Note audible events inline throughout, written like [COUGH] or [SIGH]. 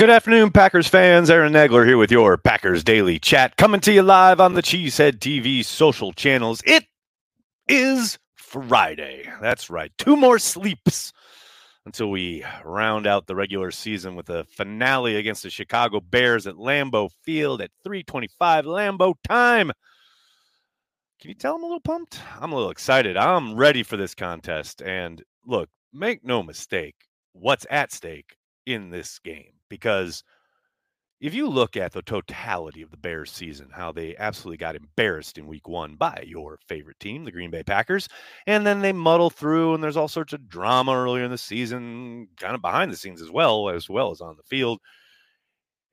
Good afternoon, Packers fans. Aaron Nagler here with your Packers Daily Chat, coming to you live on the Cheesehead TV social channels. It is Friday. That's right. Two more sleeps until we round out the regular season with a finale against the Chicago Bears at Lambeau Field at 325 Lambeau time. Can you tell I'm a little pumped? I'm a little excited. I'm ready for this contest. And look, make no mistake, what's at stake in this game? Because if you look at the totality of the Bears season, how they absolutely got embarrassed in week one by your favorite team, the Green Bay Packers, and then they muddle through and there's all sorts of drama earlier in the season, kind of behind the scenes as well, as well as on the field.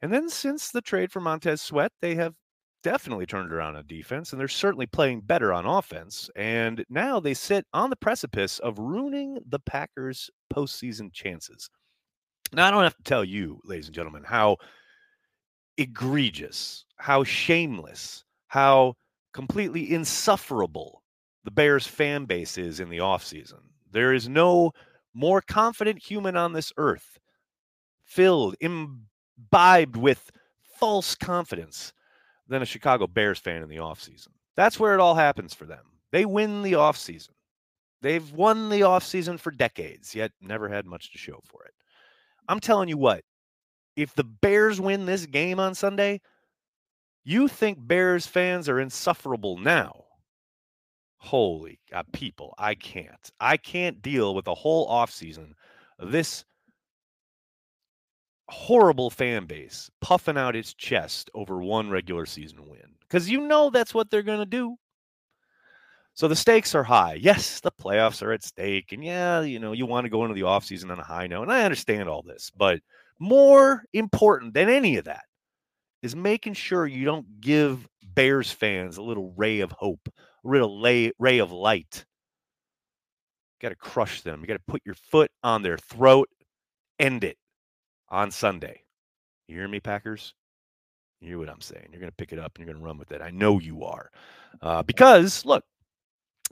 And then since the trade for Montez Sweat, they have definitely turned around on defense and they're certainly playing better on offense. And now they sit on the precipice of ruining the Packers' postseason chances. Now, I don't have to tell you, ladies and gentlemen, how egregious, how shameless, how completely insufferable the Bears fan base is in the offseason. There is no more confident human on this earth, filled, imbibed with false confidence, than a Chicago Bears fan in the offseason. That's where it all happens for them. They win the offseason. They've won the offseason for decades, yet never had much to show for it. I'm telling you what, if the Bears win this game on Sunday, you think Bears fans are insufferable now. Holy God, uh, people, I can't. I can't deal with a whole offseason of this horrible fan base puffing out its chest over one regular season win. Because you know that's what they're going to do. So the stakes are high. Yes, the playoffs are at stake. And yeah, you know, you want to go into the offseason on a high note. And I understand all this. But more important than any of that is making sure you don't give Bears fans a little ray of hope, a little lay, ray of light. You got to crush them. You got to put your foot on their throat, end it on Sunday. You hear me, Packers? You hear what I'm saying. You're going to pick it up and you're going to run with it. I know you are. Uh, because, look,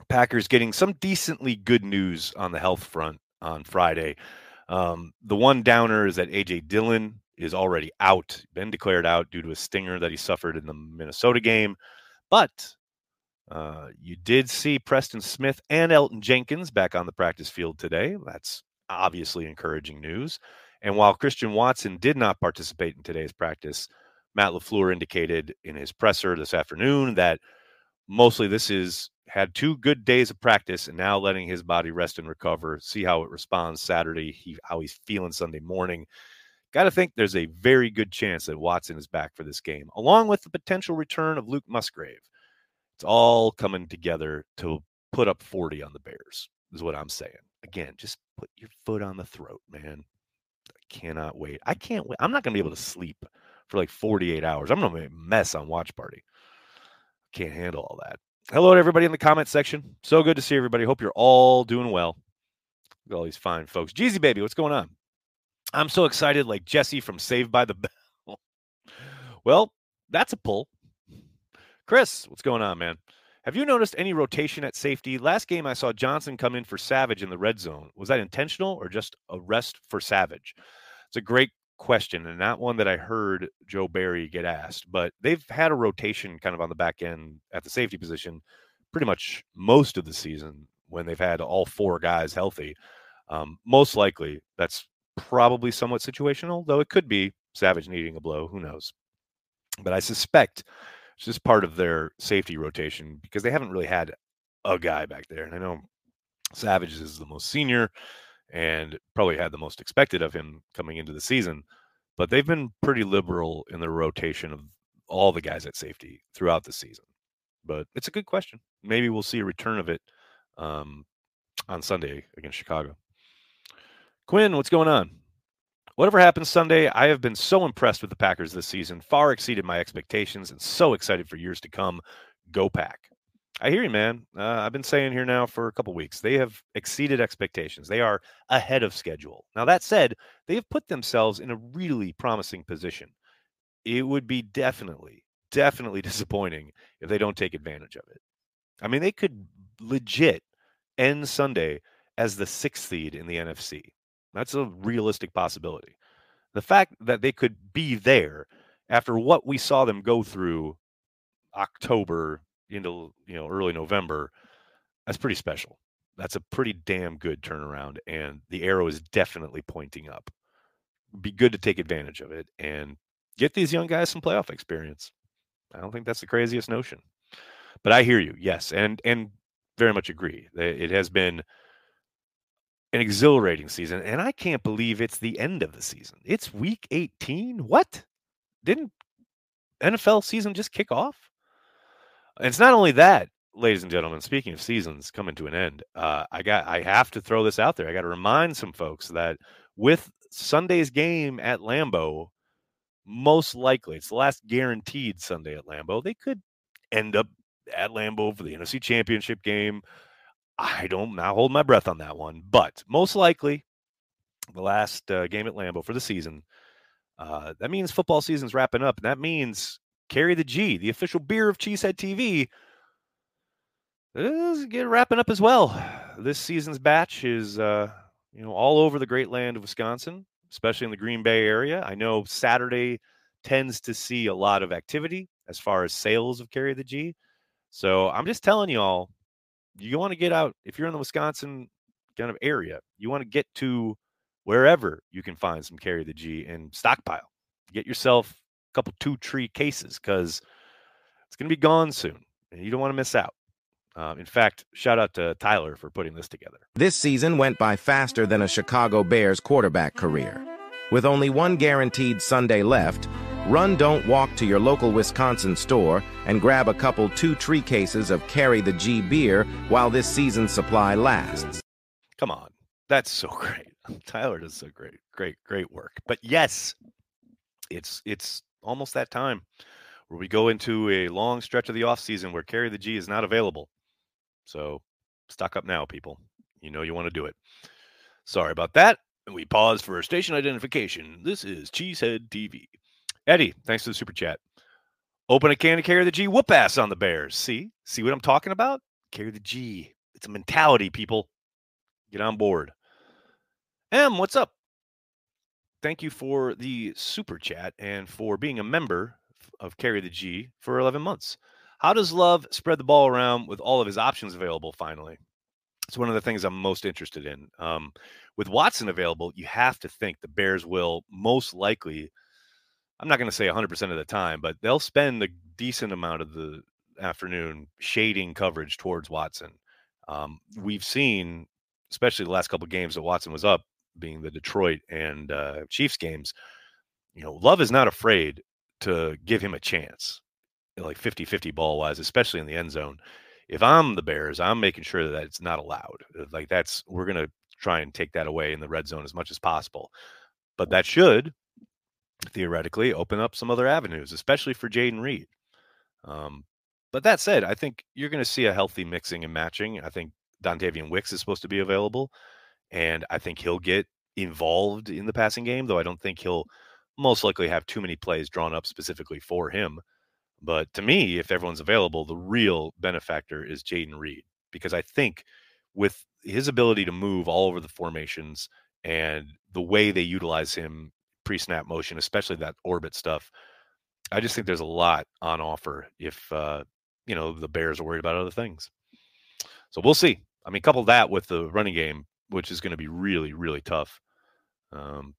Packers getting some decently good news on the health front on Friday. Um, the one downer is that AJ Dillon is already out, been declared out due to a stinger that he suffered in the Minnesota game. But uh, you did see Preston Smith and Elgton Jenkins back on the practice field today. That's obviously encouraging news. And while Christian Watson did not participate in today's practice, Matt LaFleur indicated in his presser this afternoon that mostly this is had two good days of practice and now letting his body rest and recover, see how it responds Saturday, he, how he's feeling Sunday morning. Got to think there's a very good chance that Watson is back for this game, along with the potential return of Luke Musgrave. It's all coming together to put up 40 on the Bears, is what I'm saying. Again, just put your foot on the throat, man. I cannot wait. I can't wait. I'm not going to be able to sleep for like 48 hours. I'm going to be a mess on watch party. Can't handle all that. Hello to everybody in the comment section. So good to see everybody. Hope you're all doing well. All these fine folks. Jeezy baby, what's going on? I'm so excited, like Jesse from Saved by the Bell. [LAUGHS] well, that's a pull. Chris, what's going on, man? Have you noticed any rotation at safety? Last game I saw Johnson come in for Savage in the red zone. Was that intentional or just a rest for Savage? It's a great question and not one that I heard Joe Barry get asked, but they've had a rotation kind of on the back end at the safety position pretty much most of the season when they've had all four guys healthy. Um, most likely that's probably somewhat situational, though it could be Savage needing a blow. Who knows? But I suspect it's just part of their safety rotation because they haven't really had a guy back there. And I know Savage is the most senior and probably had the most expected of him coming into the season. But they've been pretty liberal in the rotation of all the guys at safety throughout the season. But it's a good question. Maybe we'll see a return of it um, on Sunday against Chicago. Quinn, what's going on? Whatever happens Sunday, I have been so impressed with the Packers this season, far exceeded my expectations, and so excited for years to come. Go Pack. I hear you, man. Uh, I've been saying here now for a couple weeks. They have exceeded expectations. They are ahead of schedule. Now, that said, they have put themselves in a really promising position. It would be definitely, definitely [LAUGHS] disappointing if they don't take advantage of it. I mean, they could legit end Sunday as the sixth seed in the NFC. That's a realistic possibility. The fact that they could be there after what we saw them go through October into you know early November, that's pretty special. That's a pretty damn good turnaround, and the arrow is definitely pointing up. Be good to take advantage of it and get these young guys some playoff experience. I don't think that's the craziest notion, but I hear you. Yes, and and very much agree. It has been an exhilarating season, and I can't believe it's the end of the season. It's week 18. What? Didn't NFL season just kick off? It's not only that, ladies and gentlemen. Speaking of seasons coming to an end, uh, I got I have to throw this out there. I got to remind some folks that with Sunday's game at Lambeau, most likely it's the last guaranteed Sunday at Lambeau. They could end up at Lambeau for the NFC Championship game. I don't not hold my breath on that one, but most likely the last uh, game at Lambeau for the season. Uh, that means football season's wrapping up, and that means carry the G, the official beer of Cheesehead TV, is get wrapping up as well. This season's batch is uh, you know all over the great land of Wisconsin, especially in the Green Bay area. I know Saturday tends to see a lot of activity as far as sales of carry the G. So I'm just telling you all, you want to get out if you're in the Wisconsin kind of area, you want to get to wherever you can find some carry the G and stockpile. Get yourself couple two tree cases because it's going to be gone soon and you don't want to miss out. Uh, in fact, shout out to Tyler for putting this together. This season went by faster than a Chicago Bears quarterback career. With only one guaranteed Sunday left, run don't walk to your local Wisconsin store and grab a couple two tree cases of Carry the G beer while this season's supply lasts. Come on. That's so [LAUGHS] great. Tyler does so great, great, great work. But yes, it's it's almost that time where we go into a long stretch of the off season where carry the G is not available. So stock up now, people. You know you want to do it. Sorry about that. We pause for station identification. This is Cheesehead TV. Eddie, thanks for the super chat. Open a can to carry the G, whoop ass on the Bears. See? See what I'm talking about? Carry the G. It's a mentality, people. Get on board. M, what's up? Thank you for the super chat and for being a member of Carry the G for 11 months. How does Love spread the ball around with all of his options available finally? It's one of the things I'm most interested in. Um, with Watson available, you have to think the Bears will most likely, I'm not going to say 100% of the time, but they'll spend a decent amount of the afternoon shading coverage towards Watson. Um, we've seen, especially the last couple games that Watson was up, being the Detroit and uh, Chiefs games, you know, Love is not afraid to give him a chance, like 50 50 ball wise, especially in the end zone. If I'm the Bears, I'm making sure that it's not allowed. Uh, like that's, we're going to try and take that away in the red zone as much as possible. But that should theoretically open up some other avenues, especially for Jayden Reed. Um, but that said, I think you're going to see a healthy mixing and matching. I think Dontayvion Wicks is supposed to be available and I think he'll get involved in the passing game, though I don't think he'll most likely have too many plays drawn up specifically for him. But to me, if everyone's available, the real benefactor is Jayden Reed because I think with his ability to move all over the formations and the way they utilize him pre-snap motion, especially that orbit stuff, I just think there's a lot on offer if uh, you know the Bears are worried about other things. So we'll see. I mean, couple that with the running game which is going to be really, really tough. Um,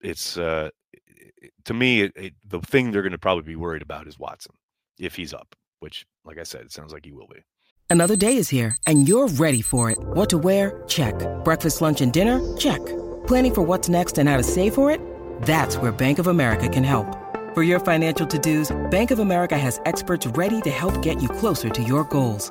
it's uh, to me, it, it, the thing they're going to probably be worried about is Watson if he's up, which, like I said, it sounds like he will be. Another day is here, and you're ready for it. What to wear? Check. Breakfast, lunch, and dinner? Check. Planning for what's next and how to save for it? That's where Bank of America can help. For your financial to-dos, Bank of America has experts ready to help get you closer to your goals.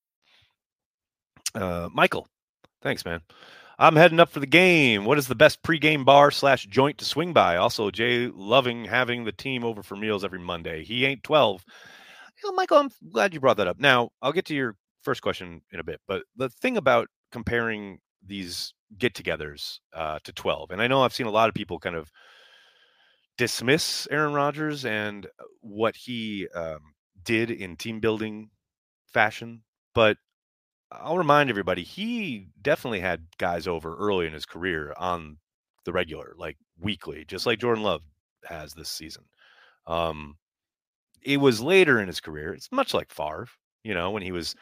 Uh, Michael, thanks, man. I'm heading up for the game. What is the best pregame bar slash joint to swing by? Also, Jay loving having the team over for meals every Monday. He ain't 12. You know, Michael, I'm glad you brought that up. Now, I'll get to your first question in a bit, but the thing about comparing these get togethers uh, to 12, and I know I've seen a lot of people kind of dismiss Aaron Rodgers and what he um, did in team building fashion, but I'll remind everybody he definitely had guys over early in his career on the regular, like weekly, just like Jordan Love has this season. Um, it was later in his career. It's much like Favre, you know, when he was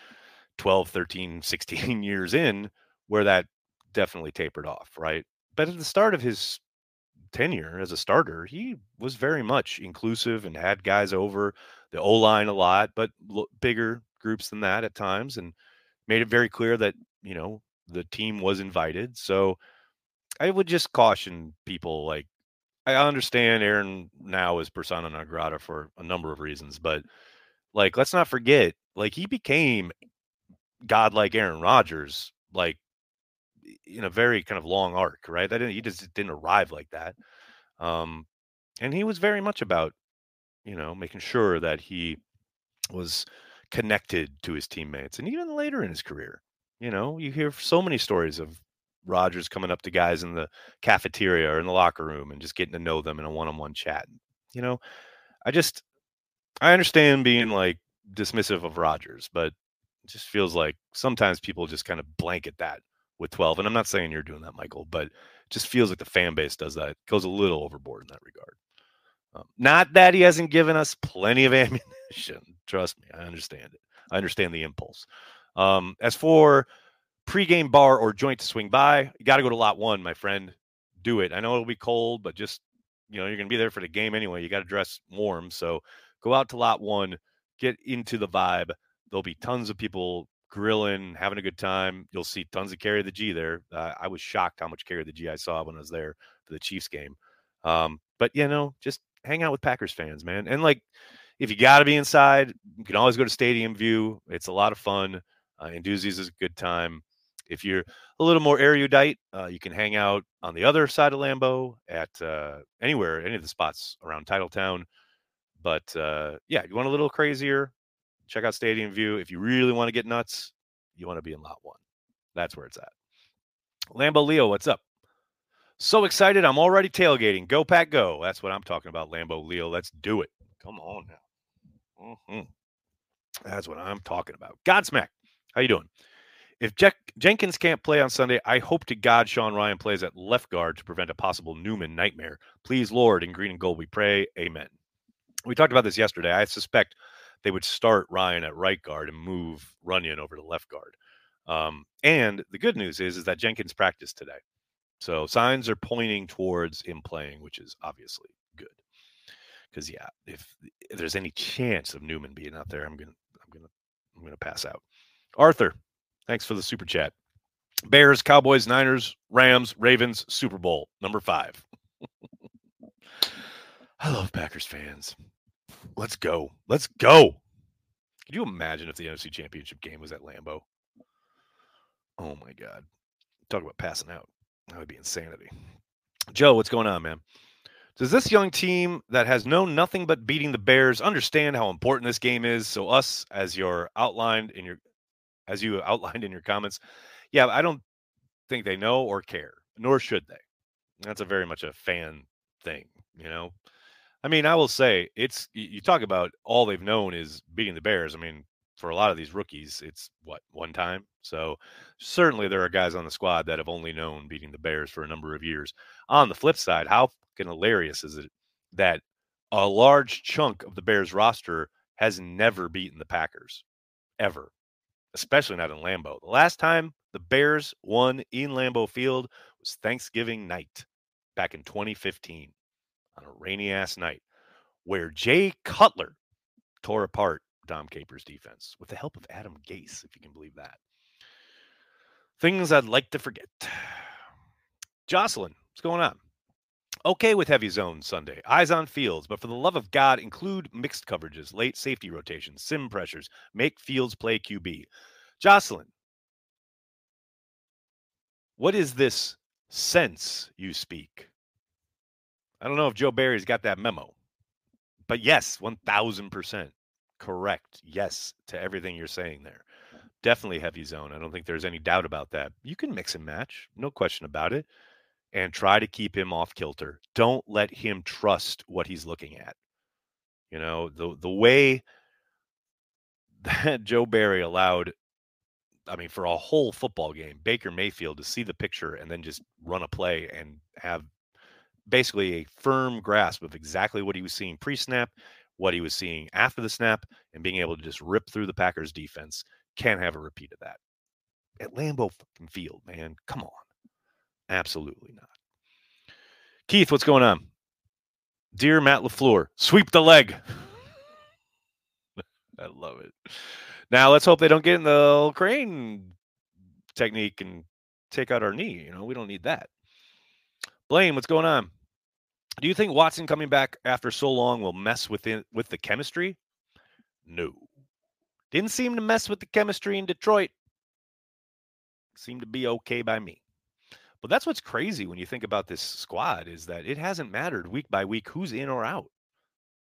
12, 13, [LAUGHS] 16 years in, where that definitely tapered off, right? But at the start of his tenure as a starter, he was very much inclusive and had guys over the O line a lot, but bigger groups than that at times. And made it very clear that you know the team was invited. So I would just caution people like I understand Aaron now is persona non grata for a number of reasons, but like let's not forget, like he became godlike Aaron Rodgers, like in a very kind of long arc, right? That he just didn't arrive like that. Um, and he was very much about, you know, making sure that he was connected to his teammates and even later in his career. You know, you hear so many stories of Rodgers coming up to guys in the cafeteria or in the locker room and just getting to know them in a one-on-one chat. You know, I just I understand being like dismissive of Rodgers, but it just feels like sometimes people just kind of blanket that with 12. And I'm not saying you're doing that, Michael, but it just feels like the fan base does that. It goes a little overboard in that regard. Um, not that he hasn't given us plenty of [LAUGHS] ammunition. Trust me, I understand it. I understand the impulse. Um, as for pregame bar or joint to swing by, you got to go to lot one, my friend. Do it. I know it'll be cold, but just you know you're going to be there for the game anyway. You got to dress warm, so go out to lot one, get into the vibe. There'll be tons of people grilling, having a good time. You'll see tons of carry the G there. Uh, I was shocked how much carry the G I saw when I was there for the Chiefs game. Um, but you know, just hang out with Packers fans, man. And like, if you got to be inside, you can always go to Stadium View. It's a lot of fun. Uh, Anduzzi's is a good time. If you're a little more erudite, uh, you can hang out on the other side of Lambeau at uh, anywhere, any of the spots around Titletown. But uh, yeah, you want a little crazier, check out Stadium View. If you really want to get nuts, you want to be in Lot One. That's where it's at. Lambo Leo, what's up? So excited. I'm already tailgating. Go pack go. That's what I'm talking about, Lambo Leo. Let's do it. Come on now. Mm-hmm. That's what I'm talking about. Godsmack. How you doing? If Jack Jenkins can't play on Sunday, I hope to God Sean Rhyan plays at left guard to prevent a possible Newman nightmare. Please, Lord, in green and gold we pray. Amen. We talked about this yesterday. I suspect they would start Rhyan at right guard and move Runyan over to left guard. Um, and the good news is, is that Jenkins practiced today. So signs are pointing towards him playing, which is obviously good. Because yeah, if, if, there's any chance of Newman being out there, I'm gonna I'm gonna I'm gonna pass out. Arthur, thanks for the super chat. Bears, Cowboys, Niners, Rams, Ravens, Super Bowl number five. I love Packers fans. Let's go. Let's go. Could you imagine if the NFC Championship game was at Lambeau? Oh my God. Talk about passing out. That would be insanity. Joe, what's going on, man? Does this young team that has known nothing but beating the Bears understand how important this game is? So us, as your outlined in your, as you [LAUGHS] outlined in your comments, yeah, I don't think they know or care, nor should they. That's a very much a fan thing, you know. I mean, I will say it's you talk about all they've known is beating the Bears. I mean, for a lot of these rookies, it's what one time. So certainly there are guys on the squad that have only known beating the Bears for a number of years. On the flip side, how fucking hilarious is it that a large chunk of the Bears roster has never beaten the Packers ever? especially not in Lambeau. The last time the Bears won in Lambeau Field was Thanksgiving night back in 2015 on a rainy ass night where Jay Cutler tore apart Dom Capers' defense with the help of Adam Gase, if you can believe that. Things I'd like to forget. [SIGHS] Jocelyn, what's going on? Okay with heavy zone Sunday, eyes on fields, but for the love of God, include mixed coverages, late safety rotations, sim pressures, make fields play QB. Jocelyn, what is this sense you speak? I don't know if Joe Barry's got that memo, but yes, 1000% correct. Yes to everything you're saying there. Definitely heavy zone. I don't think there's any doubt about that. You can mix and match, no question about it, and try to keep him off kilter. Don't let him trust what he's looking at. You know, the the way [LAUGHS] that Joe Barry allowed I mean, for a whole football game, Baker Mayfield to see the picture and then just run a play and have basically a firm grasp of exactly what he was seeing pre snap, what he was seeing after the snap, and being able to just rip through the Packers defense. Can't have a repeat of that. At Lambeau Field, man. Come on. Absolutely not. Keith, what's going on? Dear Matt LaFleur, sweep the leg. [LAUGHS] I love it. Now let's hope they don't get in the crane technique and take out our knee. You know, we don't need that. Blaine, what's going on? Do you think Watson coming back after so long will mess with it, with the chemistry? No. Didn't seem to mess with the chemistry in Detroit. Seemed to be okay by me. But that's what's crazy when you think about this squad is that it hasn't mattered week by week who's in or out.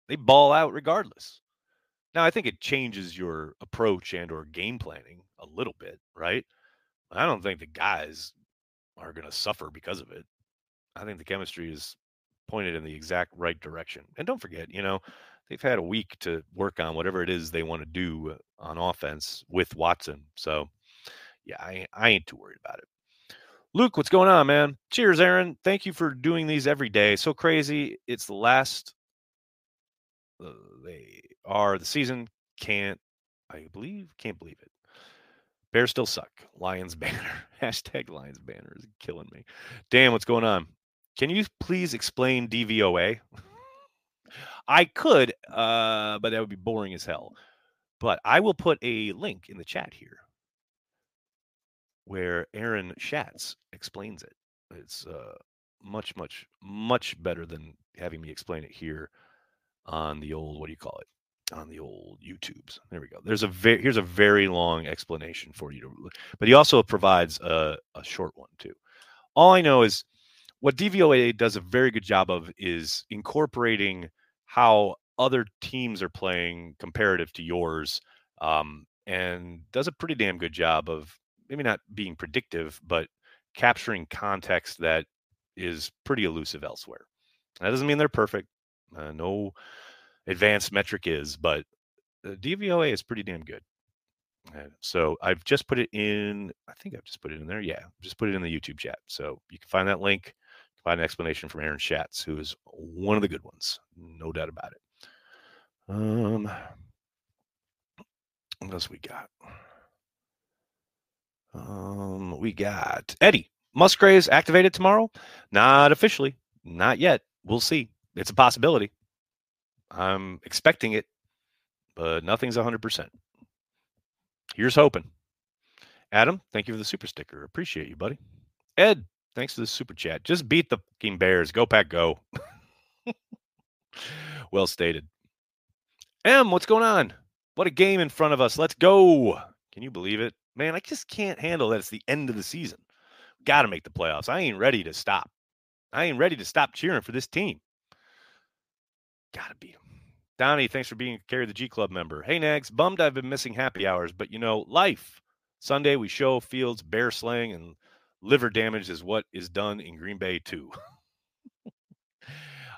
They ball out regardless. Now, I think it changes your approach and or game planning a little bit, right? I don't think the guys are going to suffer because of it. I think the chemistry is pointed in the exact right direction. And don't forget, you know, they've had a week to work on whatever it is they want to do on offense with Watson. So, yeah, I, I ain't too worried about it. Luke, what's going on, man? Cheers, Aaron. Thank you for doing these every day. So crazy. It's the last. Uh, they are the season. Can't, I believe, can't believe it. Bears still suck. Lions [LAUGHS] banner. Hashtag Lions banner is killing me. Damn, what's going on? Can you please explain DVOA? I could, uh, but that would be boring as hell. But I will put a link in the chat here where Aaron Schatz explains it. It's uh, much, much, much better than having me explain it here on the old, what do you call it? On the old YouTubes. There we go. There's a very, here's a very long explanation for you to, but he also provides a, a short one too. All I know is what DVOA does a very good job of is incorporating how other teams are playing comparative to yours um, and does a pretty damn good job of maybe not being predictive, but capturing context that is pretty elusive elsewhere. That doesn't mean they're perfect. Uh, no advanced metric is, but DVOA is pretty damn good. And so I've just put it in. I think I've just put it in there. Yeah, just put it in the YouTube chat. So you can find that link. Find an explanation from Aaron Schatz, who is one of the good ones, no doubt about it. Um, what else we got? Um, we got Eddie Musgraves activated tomorrow. Not officially, not yet. We'll see. It's a possibility. I'm expecting it, but nothing's 100%. Here's hoping. Adam, thank you for the super sticker. Appreciate you, buddy. Ed, thanks for the super chat. Just beat the fucking Bears. Go, Pack, go. [LAUGHS] well stated. M, what's going on? What a game in front of us. Let's go. Can you believe it? Man, I just can't handle that it's the end of the season. Got to make the playoffs. I ain't ready to stop. I ain't ready to stop cheering for this team. Got to beat them. Donnie, thanks for being a carry the G Club member. Hey, Nags, bummed I've been missing happy hours, but you know, life. Sunday, we show fields, bear slaying, and liver damage is what is done in Green Bay, too.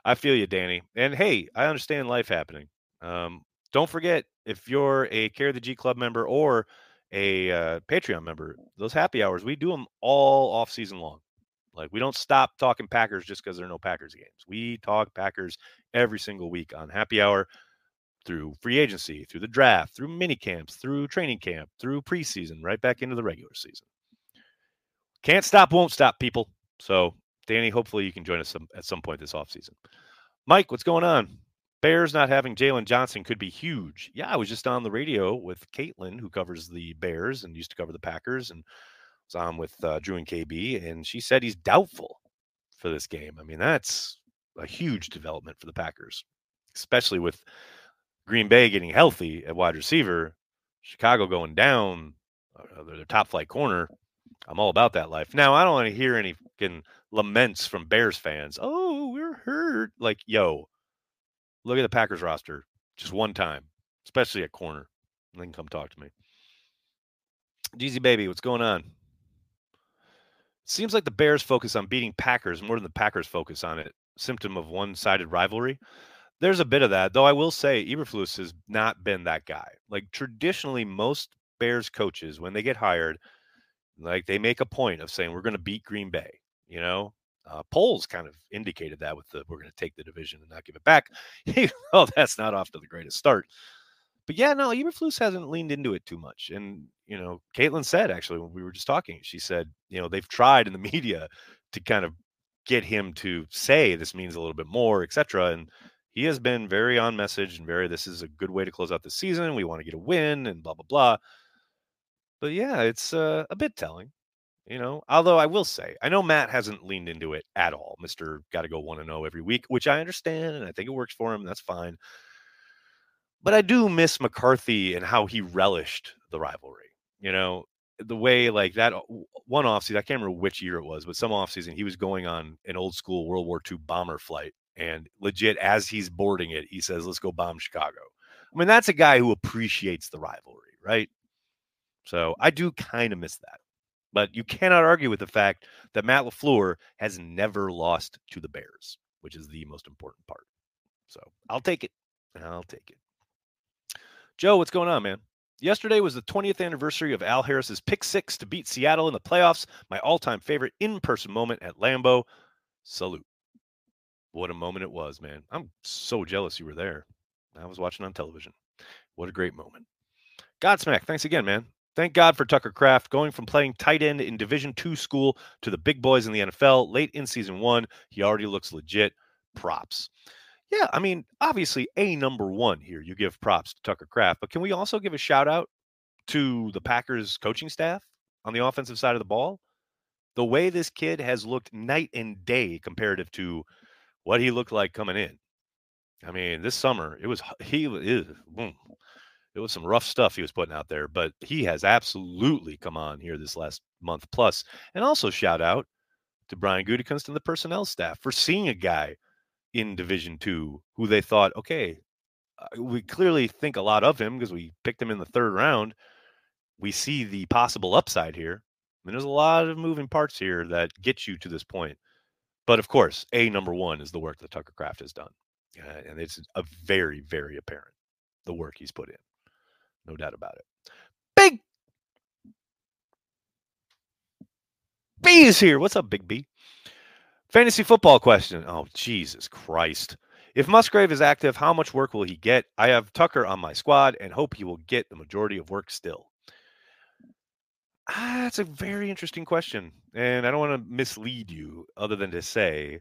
I feel you, Danny. And hey, I understand life happening. Um, don't forget, if you're a Carry the G Club member or a uh, Patreon member, those happy hours, we do them all off season long. Like we don't stop talking Packers just because there are no Packers games. We talk Packers every single week on happy hour. through free agency, through the draft, through mini camps, through training camp, through preseason, right back into the regular season. Can't stop, won't stop, people. So, Danny, hopefully you can join us some, at some point this offseason. Mike, what's going on? Bears not having Jaylon Johnson could be huge. Yeah, I was just on the radio with Caitlin, who covers the Bears and used to cover the Packers, and was on with uh, Drew and KB, and she said he's doubtful for this game. I mean, that's a huge development for the Packers, especially with Green Bay getting healthy at wide receiver, Chicago going down, uh, their top flight corner. I'm all about that life. Now, I don't want to hear any fucking laments from Bears fans. Oh, we're hurt. Like, yo, look at the Packers roster just one time, especially at corner. And then come talk to me. Jeezy baby, what's going on? Seems like the Bears focus on beating Packers more than the Packers focus on it. Symptom of one-sided rivalry. There's a bit of that, though. I will say Eberflus has not been that guy. Like traditionally, most Bears coaches, when they get hired, like they make a point of saying we're going to beat Green Bay. You know, uh, Poles kind of indicated that with the we're going to take the division and not give it back. [LAUGHS] oh, that's not off to the greatest start. But yeah, no, Eberflus hasn't leaned into it too much. And you know, Caitlin said actually when we were just talking, she said, you know, they've tried in the [LAUGHS] media to kind of get him to say this means a little bit more, etc. And he has been very on message and very this is a good way to close out the season. We want to get a win and blah blah blah. But yeah, it's uh, a bit telling. You know, although I will say, I know Matt hasn't leaned into it at all. Mister got to go one and zero oh every week, which I understand, and I think it works for him. That's fine. But I do miss McCarthy and how he relished the rivalry. You know, the way like that one offseason, I can't remember which year it was, but some offseason he was going on an old school World War II bomber flight, and legit as he's boarding it, he says, "Let's go bomb Chicago." I mean, that's a guy who appreciates the rivalry, right? So I do kind of miss that. But you cannot argue with the fact that Matt LaFleur has never lost to the Bears, which is the most important part. So I'll take it. I'll take it. Joe, what's going on, man? Yesterday was the 20th anniversary of Al Harris's pick six to beat Seattle in the playoffs. My all time favorite in person moment at Lambeau. Salute. What a moment it was, man. I'm so jealous you were there. I was watching on television. What a great moment. Godsmack, thanks again, man. Thank God for Tucker Kraft going from playing tight end in Division two school to the big boys in the NFL late in season one. He already looks legit. Props. Yeah, I mean, obviously, a number one here. You give props to Tucker Kraft, but can we also give a shout out to the Packers coaching staff on the offensive side of the ball? The way this kid has looked night and day comparative to what he looked like coming in. I mean, this summer it was he is it was some rough stuff he was putting out there, but he has absolutely come on here this last month plus. And also shout out to Brian Gutekunst and the personnel staff for seeing a guy in Division Two who they thought, okay, uh, we clearly think a lot of him because we picked him in the third round. We see the possible upside here. I mean, there's a lot of moving parts here that get you to this point. But of course, a number one is the work that Tucker Kraft has done, uh, and it's a very, very apparent the work he's put in. No doubt about it. Big B is here. What's up, Big B? Fantasy football question. Oh, Jesus Christ. If Musgrave is active, how much work will he get? I have Tucker on my squad and hope he will get the majority of work still. Ah, that's a very interesting question. And I don't want to mislead you other than to say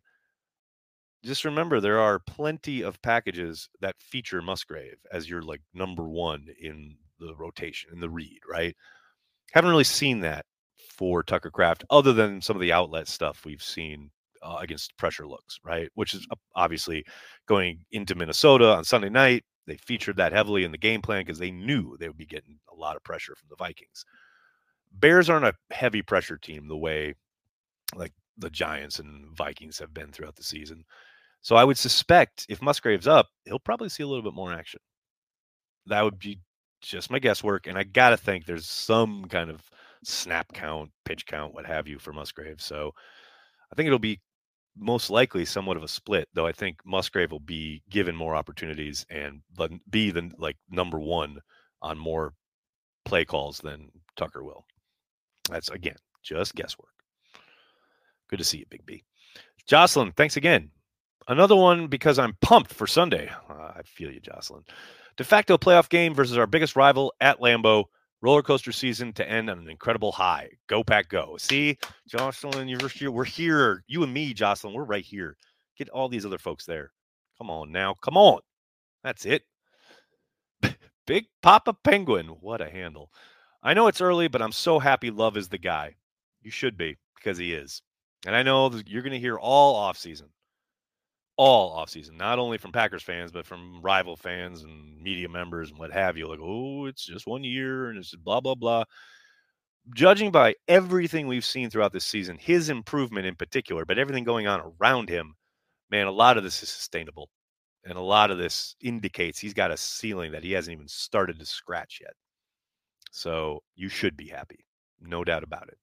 just remember there are plenty of packages that feature Musgrave as your like number one in the rotation in the read, right? Haven't really seen that for Tucker Kraft, other than some of the outlet stuff we've seen uh, against pressure looks, right? Which is obviously going into Minnesota on Sunday night. They featured that heavily in the game plan because they knew they would be getting a lot of pressure from the Vikings. Bears aren't a heavy pressure team the way like the Giants and Vikings have been throughout the season. So I would suspect if Musgrave's up, he'll probably see a little bit more action. That would be just my guesswork. And I got to think there's some kind of snap count, pitch count, what have you for Musgrave. So I think it'll be most likely somewhat of a split, though I think Musgrave will be given more opportunities and be the like number one on more play calls than Tucker will. That's again just guesswork. Good to see you, Big B. Jocelyn, thanks again. Another one because I'm pumped for Sunday. Uh, I feel you, Jocelyn. De facto playoff game versus our biggest rival at Lambeau. Roller coaster season to end on an incredible high. Go pack, go! See, Jocelyn, you're here. We're here. You and me, Jocelyn. We're right here. Get all these other folks there. Come on now. Come on. That's it. [LAUGHS] Big Papa Penguin. What a handle. I know it's early, but I'm so happy Love is the guy. You should be because he is. And I know you're going to hear all offseason, all offseason, not only from Packers fans, but from rival fans and media members and what have you. Like, oh, it's just one year and it's blah, blah, blah. Judging by everything we've seen throughout this season, his improvement in particular, but everything going on around him, man, a lot of this is sustainable. And a lot of this indicates he's got a ceiling that he hasn't even started to scratch yet. So you should be happy. No doubt about it.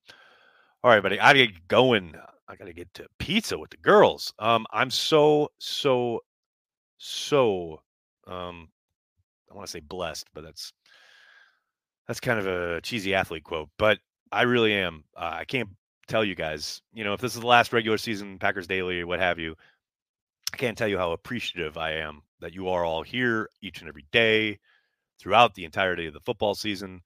All right, buddy. I gotta get going. I gotta get to pizza with the girls. Um, I'm so so so um I want to say blessed, but that's that's kind of a cheesy athlete quote, but I really am. Uh, I can't tell you guys, you know, if this is the last regular season Packers Daily what have you, I can't tell you how appreciative I am that you are all here each and every day throughout the entirety of the football season.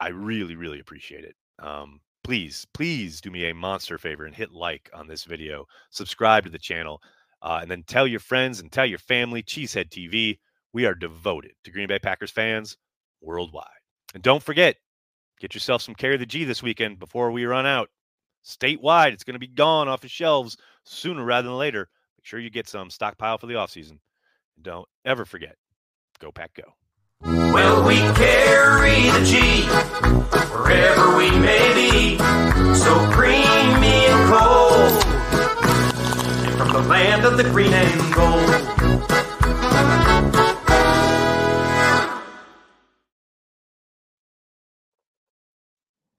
I really, really appreciate it. Um, please, please do me a monster favor and hit like on this video, subscribe to the channel, uh, and then tell your friends and tell your family, Cheesehead TV, we are devoted to Green Bay Packers fans worldwide. And don't forget, get yourself some Carry the G this weekend before we run out. Statewide, it's going to be gone off the shelves sooner rather than later. Make sure you get some stockpile for the offseason. Don't ever forget, go pack go. Well, we carry the G wherever we may be, so creamy and cold. And from the land of the green and gold.